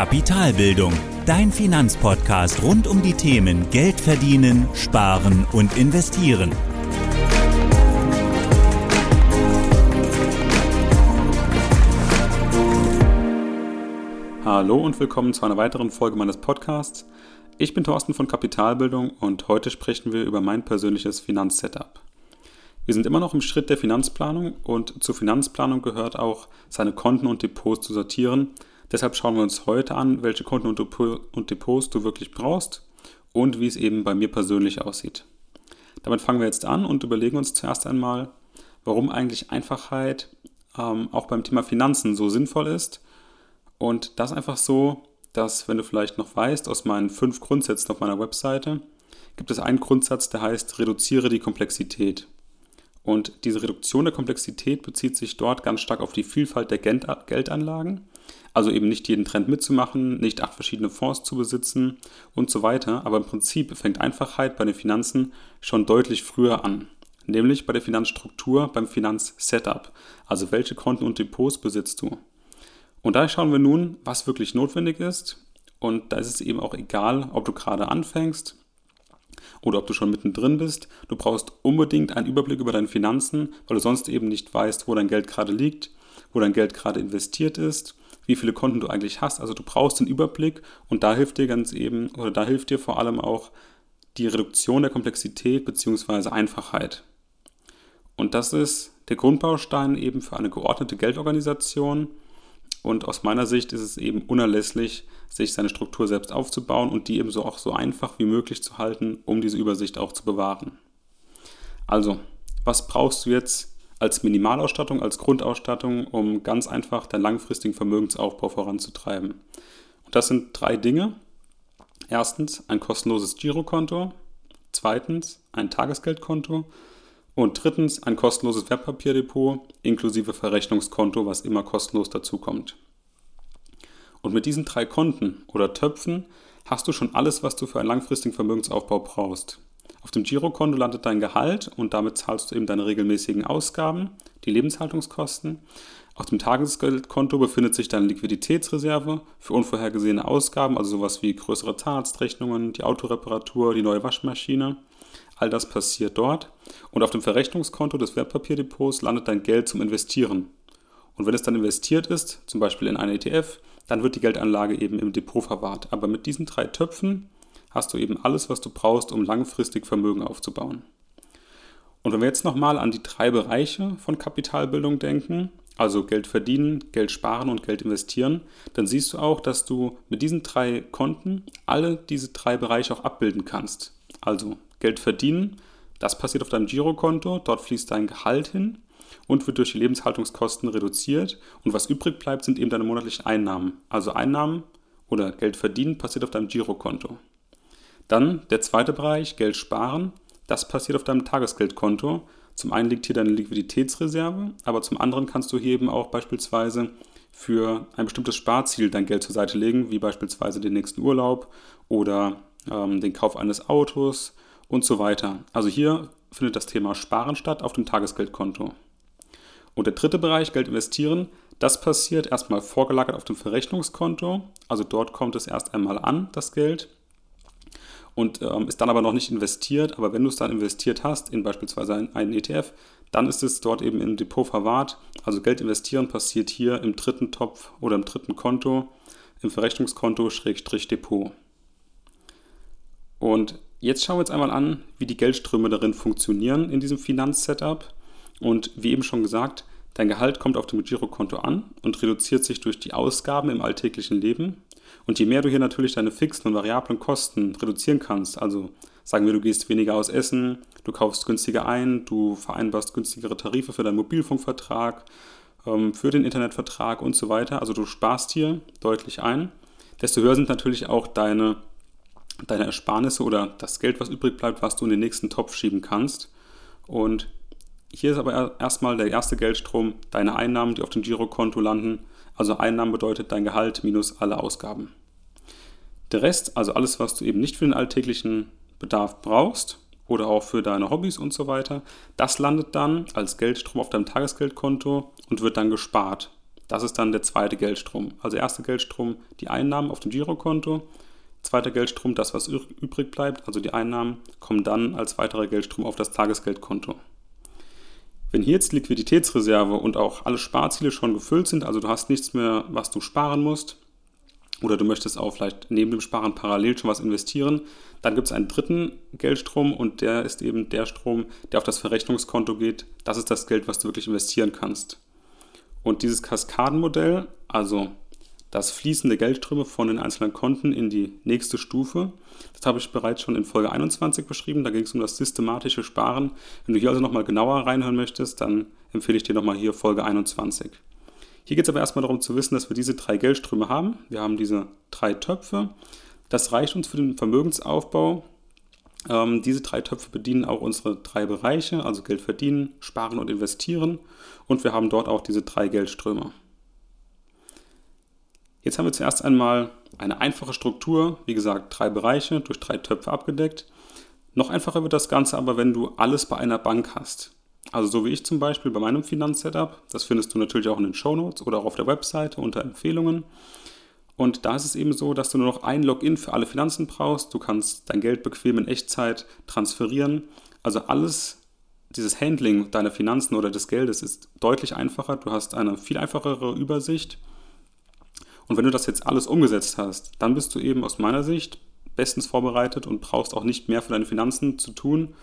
Kapitalbildung, dein Finanzpodcast rund um die Themen Geld verdienen, sparen und investieren. Hallo und willkommen zu einer weiteren Folge meines Podcasts. Ich bin Thorsten von Kapitalbildung und heute sprechen wir über mein persönliches Finanzsetup. Wir sind immer noch im Schritt der Finanzplanung und zur Finanzplanung gehört auch, seine Konten und Depots zu sortieren. Deshalb schauen wir uns heute an, welche Konten und Depots du wirklich brauchst und wie es eben bei mir persönlich aussieht. Damit fangen wir jetzt an und überlegen uns zuerst einmal, warum eigentlich Einfachheit ähm, auch beim Thema Finanzen so sinnvoll ist. Und das einfach so, dass, wenn du vielleicht noch weißt, aus meinen fünf Grundsätzen auf meiner Webseite, gibt es einen Grundsatz, der heißt, reduziere die Komplexität. Und diese Reduktion der Komplexität bezieht sich dort ganz stark auf die Vielfalt der Geldanlagen, also eben nicht jeden Trend mitzumachen, nicht acht verschiedene Fonds zu besitzen und so weiter. Aber im Prinzip fängt Einfachheit bei den Finanzen schon deutlich früher an, nämlich bei der Finanzstruktur, beim Finanzsetup. Also welche Konten und Depots besitzt du? Und da schauen wir nun, was wirklich notwendig ist. Und da ist es eben auch egal, ob du gerade anfängst oder ob du schon mittendrin bist. Du brauchst unbedingt einen Überblick über deine Finanzen, weil du sonst eben nicht weißt, wo dein Geld gerade liegt, wo dein Geld gerade investiert ist, wie viele Konten du eigentlich hast. Also du brauchst den Überblick und da hilft dir ganz eben, oder da hilft dir vor allem auch die Reduktion der Komplexität bzw. Einfachheit. Und das ist der Grundbaustein eben für eine geordnete Geldorganisation und aus meiner Sicht ist es eben unerlässlich, sich seine Struktur selbst aufzubauen und die ebenso auch so einfach wie möglich zu halten, um diese Übersicht auch zu bewahren. Also, was brauchst du jetzt als Minimalausstattung, als Grundausstattung, um ganz einfach deinen langfristigen Vermögensaufbau voranzutreiben? Und das sind drei Dinge. Erstens ein kostenloses Girokonto, zweitens ein Tagesgeldkonto und drittens ein kostenloses Wertpapierdepot inklusive Verrechnungskonto, was immer kostenlos dazukommt. Und mit diesen drei Konten oder Töpfen hast du schon alles, was du für einen langfristigen Vermögensaufbau brauchst. Auf dem Girokonto landet dein Gehalt und damit zahlst du eben deine regelmäßigen Ausgaben, die Lebenshaltungskosten. Auf dem Tagesgeldkonto befindet sich deine Liquiditätsreserve für unvorhergesehene Ausgaben, also sowas wie größere Zahnarztrechnungen, die Autoreparatur, die neue Waschmaschine. All das passiert dort. Und auf dem Verrechnungskonto des Wertpapierdepots landet dein Geld zum Investieren. Und wenn es dann investiert ist, zum Beispiel in einen ETF, dann wird die Geldanlage eben im Depot verwahrt. Aber mit diesen drei Töpfen hast du eben alles, was du brauchst, um langfristig Vermögen aufzubauen. Und wenn wir jetzt nochmal an die drei Bereiche von Kapitalbildung denken, also Geld verdienen, Geld sparen und Geld investieren, dann siehst du auch, dass du mit diesen drei Konten alle diese drei Bereiche auch abbilden kannst. Also Geld verdienen, das passiert auf deinem Girokonto, dort fließt dein Gehalt hin und wird durch die Lebenshaltungskosten reduziert und was übrig bleibt, sind eben deine monatlichen Einnahmen. Also Einnahmen oder Geld verdienen passiert auf deinem Girokonto. Dann der zweite Bereich, Geld sparen, das passiert auf deinem Tagesgeldkonto. Zum einen liegt hier deine Liquiditätsreserve, aber zum anderen kannst du hier eben auch beispielsweise für ein bestimmtes Sparziel dein Geld zur Seite legen, wie beispielsweise den nächsten Urlaub oder ähm, den Kauf eines Autos und so weiter. Also hier findet das Thema Sparen statt auf dem Tagesgeldkonto. Und der dritte Bereich, Geld investieren, das passiert erstmal vorgelagert auf dem Verrechnungskonto. Also dort kommt es erst einmal an, das Geld. Und ähm, ist dann aber noch nicht investiert. Aber wenn du es dann investiert hast, in beispielsweise einen ETF, dann ist es dort eben im Depot verwahrt. Also Geld investieren passiert hier im dritten Topf oder im dritten Konto, im Verrechnungskonto Schrägstrich Depot. Und Jetzt schauen wir uns einmal an, wie die Geldströme darin funktionieren in diesem Finanzsetup. Und wie eben schon gesagt, dein Gehalt kommt auf dem Girokonto an und reduziert sich durch die Ausgaben im alltäglichen Leben. Und je mehr du hier natürlich deine fixen und variablen Kosten reduzieren kannst, also sagen wir, du gehst weniger aus Essen, du kaufst günstiger ein, du vereinbarst günstigere Tarife für deinen Mobilfunkvertrag, ähm, für den Internetvertrag und so weiter, also du sparst hier deutlich ein, desto höher sind natürlich auch deine deine Ersparnisse oder das Geld, was übrig bleibt, was du in den nächsten Topf schieben kannst. Und hier ist aber erstmal der erste Geldstrom deine Einnahmen, die auf dem Girokonto landen. Also Einnahmen bedeutet dein Gehalt minus alle Ausgaben. Der Rest, also alles, was du eben nicht für den alltäglichen Bedarf brauchst oder auch für deine Hobbys und so weiter, das landet dann als Geldstrom auf deinem Tagesgeldkonto und wird dann gespart. Das ist dann der zweite Geldstrom. Also erster Geldstrom, die Einnahmen auf dem Girokonto. Zweiter Geldstrom, das, was übrig bleibt, also die Einnahmen, kommen dann als weiterer Geldstrom auf das Tagesgeldkonto. Wenn hier jetzt Liquiditätsreserve und auch alle Sparziele schon gefüllt sind, also du hast nichts mehr, was du sparen musst, oder du möchtest auch vielleicht neben dem Sparen parallel schon was investieren, dann gibt es einen dritten Geldstrom und der ist eben der Strom, der auf das Verrechnungskonto geht. Das ist das Geld, was du wirklich investieren kannst. Und dieses Kaskadenmodell, also das fließende Geldströme von den einzelnen Konten in die nächste Stufe. Das habe ich bereits schon in Folge 21 beschrieben. Da ging es um das systematische Sparen. Wenn du hier also nochmal genauer reinhören möchtest, dann empfehle ich dir nochmal hier Folge 21. Hier geht es aber erstmal darum zu wissen, dass wir diese drei Geldströme haben. Wir haben diese drei Töpfe. Das reicht uns für den Vermögensaufbau. Ähm, diese drei Töpfe bedienen auch unsere drei Bereiche, also Geld verdienen, sparen und investieren. Und wir haben dort auch diese drei Geldströme. Jetzt haben wir zuerst einmal eine einfache Struktur, wie gesagt, drei Bereiche durch drei Töpfe abgedeckt. Noch einfacher wird das Ganze aber, wenn du alles bei einer Bank hast. Also so wie ich zum Beispiel bei meinem Finanzsetup. Das findest du natürlich auch in den Show Notes oder auch auf der Webseite unter Empfehlungen. Und da ist es eben so, dass du nur noch ein Login für alle Finanzen brauchst. Du kannst dein Geld bequem in Echtzeit transferieren. Also alles, dieses Handling deiner Finanzen oder des Geldes ist deutlich einfacher. Du hast eine viel einfachere Übersicht und wenn du das jetzt alles umgesetzt hast, dann bist du eben aus meiner Sicht bestens vorbereitet und brauchst auch nicht mehr für deine Finanzen zu tun.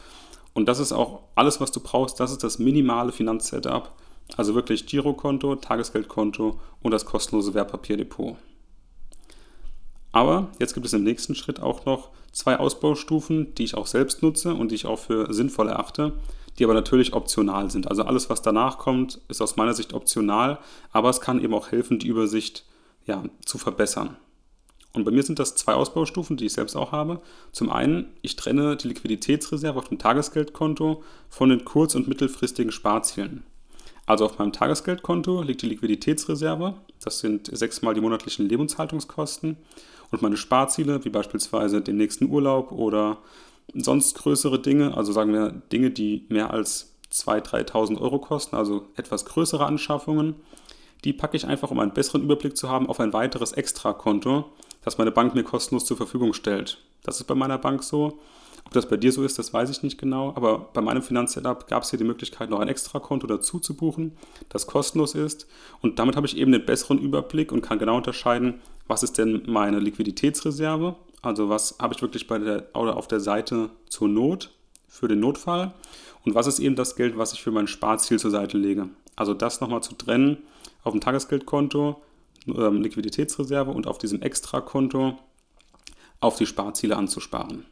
Und das ist auch alles, was du brauchst. Das ist das minimale Finanzsetup. Also wirklich Girokonto, Tagesgeldkonto und das kostenlose Wertpapierdepot. Aber jetzt gibt es im nächsten Schritt auch noch zwei Ausbaustufen, die ich auch selbst nutze und die ich auch für sinnvoll erachte, die aber natürlich optional sind. Also alles, was danach kommt, ist aus meiner Sicht optional, aber es kann eben auch helfen, die Übersicht ja, zu verbessern. Und bei mir sind das zwei Ausbaustufen, die ich selbst auch habe. Zum einen, ich trenne die Liquiditätsreserve auf dem Tagesgeldkonto von den kurz- und mittelfristigen Sparzielen. Also auf meinem Tagesgeldkonto liegt die Liquiditätsreserve, das sind sechsmal die monatlichen Lebenshaltungskosten und meine Sparziele, wie beispielsweise den nächsten Urlaub oder sonst größere Dinge, also sagen wir Dinge, die mehr als 2.000, 3.000 Euro kosten, also etwas größere Anschaffungen, die packe ich einfach, um einen besseren Überblick zu haben, auf ein weiteres Extrakonto, das meine Bank mir kostenlos zur Verfügung stellt. Das ist bei meiner Bank so. Ob das bei dir so ist, das weiß ich nicht genau, aber bei meinem Finanzsetup gab es hier die Möglichkeit, noch ein Extrakonto dazu zu buchen, das kostenlos ist. Und damit habe ich eben den besseren Überblick und kann genau unterscheiden, was ist denn meine Liquiditätsreserve, also was habe ich wirklich bei der, oder auf der Seite zur Not für den Notfall und was ist eben das Geld, was ich für mein Sparziel zur Seite lege. Also das nochmal zu trennen auf dem Tagesgeldkonto, ähm, Liquiditätsreserve und auf diesem Extrakonto auf die Sparziele anzusparen.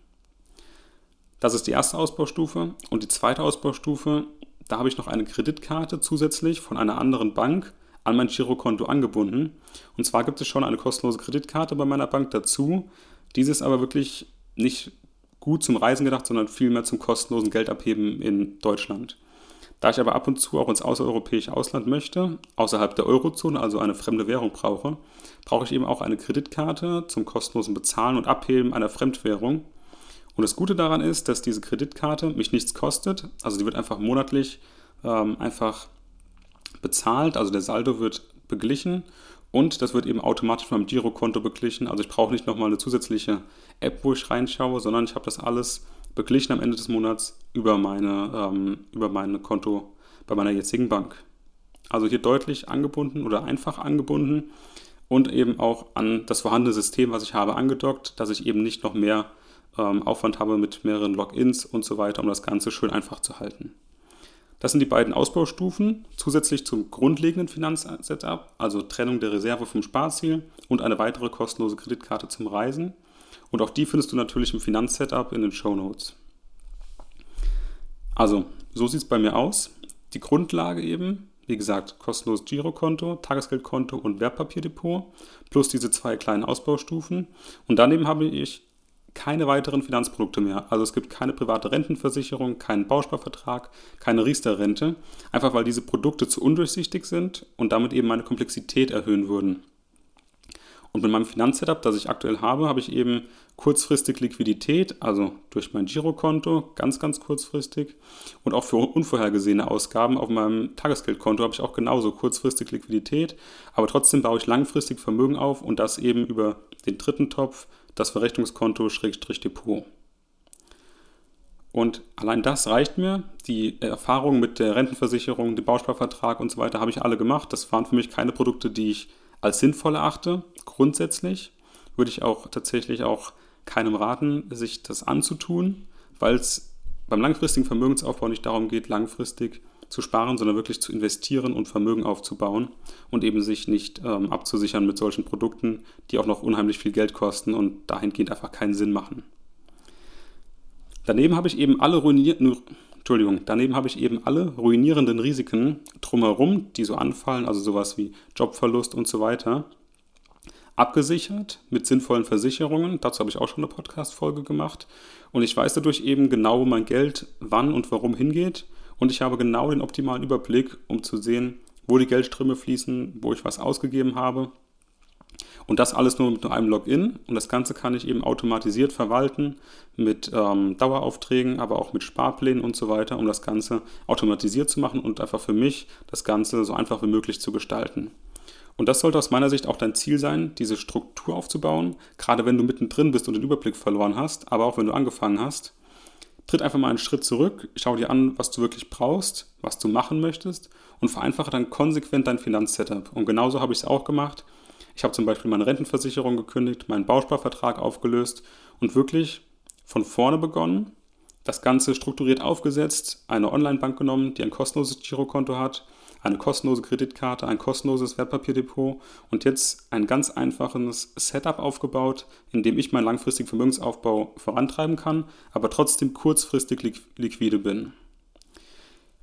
Das ist die erste Ausbaustufe. Und die zweite Ausbaustufe, da habe ich noch eine Kreditkarte zusätzlich von einer anderen Bank an mein Girokonto angebunden. Und zwar gibt es schon eine kostenlose Kreditkarte bei meiner Bank dazu. Diese ist aber wirklich nicht gut zum Reisen gedacht, sondern vielmehr zum kostenlosen Geldabheben in Deutschland. Da ich aber ab und zu auch ins außereuropäische Ausland möchte, außerhalb der Eurozone, also eine fremde Währung brauche, brauche ich eben auch eine Kreditkarte zum kostenlosen Bezahlen und Abheben einer Fremdwährung. Und das Gute daran ist, dass diese Kreditkarte mich nichts kostet. Also die wird einfach monatlich ähm, einfach bezahlt, also der Saldo wird beglichen und das wird eben automatisch von meinem Girokonto beglichen. Also ich brauche nicht nochmal eine zusätzliche App, wo ich reinschaue, sondern ich habe das alles beglichen am Ende des Monats über meine, ähm, über mein Konto bei meiner jetzigen Bank. Also hier deutlich angebunden oder einfach angebunden und eben auch an das vorhandene System, was ich habe, angedockt, dass ich eben nicht noch mehr ähm, Aufwand habe mit mehreren Logins und so weiter, um das Ganze schön einfach zu halten. Das sind die beiden Ausbaustufen, zusätzlich zum grundlegenden Finanzsetup, also Trennung der Reserve vom Sparziel und eine weitere kostenlose Kreditkarte zum Reisen. Und auch die findest du natürlich im Finanzsetup in den Show Notes. Also, so sieht es bei mir aus. Die Grundlage eben, wie gesagt, kostenloses Girokonto, Tagesgeldkonto und Wertpapierdepot, plus diese zwei kleinen Ausbaustufen. Und daneben habe ich keine weiteren Finanzprodukte mehr. Also es gibt keine private Rentenversicherung, keinen Bausparvertrag, keine Riester-Rente, einfach weil diese Produkte zu undurchsichtig sind und damit eben meine Komplexität erhöhen würden. Und mit meinem Finanzsetup, das ich aktuell habe, habe ich eben kurzfristig Liquidität, also durch mein Girokonto, ganz, ganz kurzfristig. Und auch für unvorhergesehene Ausgaben auf meinem Tagesgeldkonto habe ich auch genauso kurzfristig Liquidität. Aber trotzdem baue ich langfristig Vermögen auf und das eben über den dritten Topf, das Verrechnungskonto Schrägstrich Depot. Und allein das reicht mir. Die Erfahrungen mit der Rentenversicherung, dem Bausparvertrag und so weiter habe ich alle gemacht. Das waren für mich keine Produkte, die ich als sinnvoll erachte. Grundsätzlich würde ich auch tatsächlich auch keinem raten, sich das anzutun, weil es beim langfristigen Vermögensaufbau nicht darum geht, langfristig zu sparen, sondern wirklich zu investieren und Vermögen aufzubauen und eben sich nicht ähm, abzusichern mit solchen Produkten, die auch noch unheimlich viel Geld kosten und dahingehend einfach keinen Sinn machen. Daneben habe ich eben alle ruinierten, Entschuldigung, daneben habe ich eben alle ruinierenden Risiken drumherum, die so anfallen, also sowas wie Jobverlust und so weiter, abgesichert mit sinnvollen Versicherungen. Dazu habe ich auch schon eine Podcast-Folge gemacht. Und ich weiß dadurch eben genau, wo mein Geld wann und warum hingeht. Und ich habe genau den optimalen Überblick, um zu sehen, wo die Geldströme fließen, wo ich was ausgegeben habe und das alles nur mit nur einem Login. Und das Ganze kann ich eben automatisiert verwalten mit ähm, Daueraufträgen, aber auch mit Sparplänen und so weiter, um das Ganze automatisiert zu machen und einfach für mich das Ganze so einfach wie möglich zu gestalten. Und das sollte aus meiner Sicht auch dein Ziel sein, diese Struktur aufzubauen, gerade wenn du mittendrin bist und den Überblick verloren hast, aber auch wenn du angefangen hast. Tritt einfach mal einen Schritt zurück, schau dir an, was du wirklich brauchst, was du machen möchtest und vereinfache dann konsequent dein Finanzsetup. Und genauso habe ich es auch gemacht. Ich habe zum Beispiel meine Rentenversicherung gekündigt, meinen Bausparvertrag aufgelöst und wirklich von vorne begonnen, das Ganze strukturiert aufgesetzt, eine Online-Bank genommen, die ein kostenloses Girokonto hat, eine kostenlose Kreditkarte, ein kostenloses Wertpapierdepot und jetzt ein ganz einfaches Setup aufgebaut, in dem ich meinen langfristigen Vermögensaufbau vorantreiben kann, aber trotzdem kurzfristig liquide bin.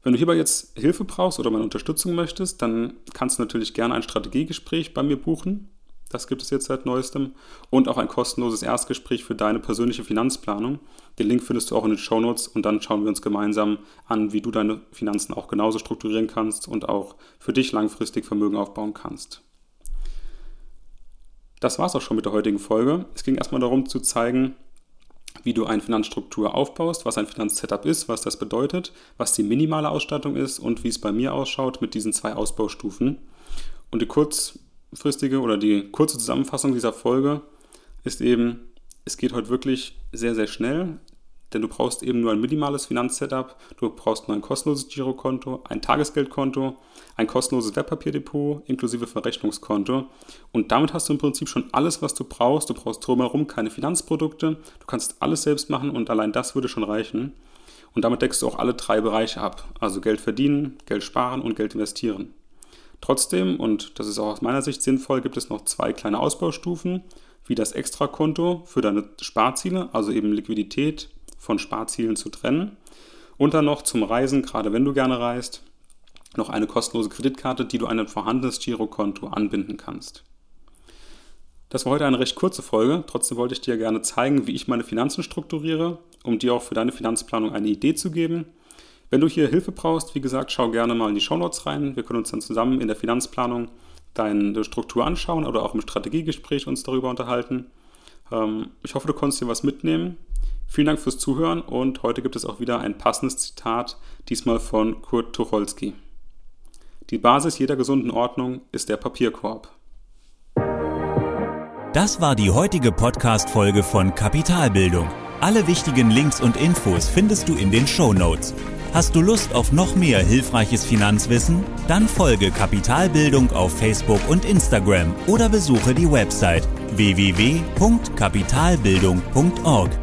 Wenn du hierbei jetzt Hilfe brauchst oder meine Unterstützung möchtest, dann kannst du natürlich gerne ein Strategiegespräch bei mir buchen. Das gibt es jetzt seit neuestem. Und auch ein kostenloses Erstgespräch für deine persönliche Finanzplanung. Den Link findest du auch in den Show Notes und dann schauen wir uns gemeinsam an, wie du deine Finanzen auch genauso strukturieren kannst und auch für dich langfristig Vermögen aufbauen kannst. Das war es auch schon mit der heutigen Folge. Es ging erstmal darum zu zeigen, wie du eine Finanzstruktur aufbaust, was ein Finanzsetup ist, was das bedeutet, was die minimale Ausstattung ist und wie es bei mir ausschaut mit diesen zwei Ausbaustufen. Und die kurzfristige oder die kurze Zusammenfassung dieser Folge ist eben, es geht heute wirklich sehr, sehr schnell denn du brauchst eben nur ein minimales Finanzsetup, du brauchst nur ein kostenloses Girokonto, ein Tagesgeldkonto, ein kostenloses Wertpapierdepot inklusive Verrechnungskonto und damit hast du im Prinzip schon alles, was du brauchst. Du brauchst drumherum keine Finanzprodukte, du kannst alles selbst machen und allein das würde schon reichen. Und damit deckst du auch alle drei Bereiche ab, also Geld verdienen, Geld sparen und Geld investieren. Trotzdem, und das ist auch aus meiner Sicht sinnvoll, gibt es noch zwei kleine Ausbaustufen, wie das Extrakonto für deine Sparziele, also eben Liquidität von Sparzielen zu trennen. Und dann noch zum Reisen, gerade wenn du gerne reist, noch eine kostenlose Kreditkarte, die du an ein vorhandenes Girokonto anbinden kannst. Das war heute eine recht kurze Folge, trotzdem wollte ich dir gerne zeigen, wie ich meine Finanzen strukturiere, um dir auch für deine Finanzplanung eine Idee zu geben. Wenn du hier Hilfe brauchst, wie gesagt, schau gerne mal in die Shownotes rein. Wir können uns dann zusammen in der Finanzplanung deine Struktur anschauen oder auch im Strategiegespräch uns darüber unterhalten. Ähm, ich hoffe, du konntest dir was mitnehmen. Vielen Dank fürs Zuhören und heute gibt es auch wieder ein passendes Zitat, diesmal von Kurt Tucholsky. Die Basis jeder gesunden Ordnung ist der Papierkorb. Das war die heutige Podcast-Folge von Kapitalbildung. Alle wichtigen Links und Infos findest du in den Show Notes. Hast du Lust auf noch mehr hilfreiches Finanzwissen? Dann folge Kapitalbildung auf Facebook und Instagram oder besuche die Website www.kapitalbildung.org.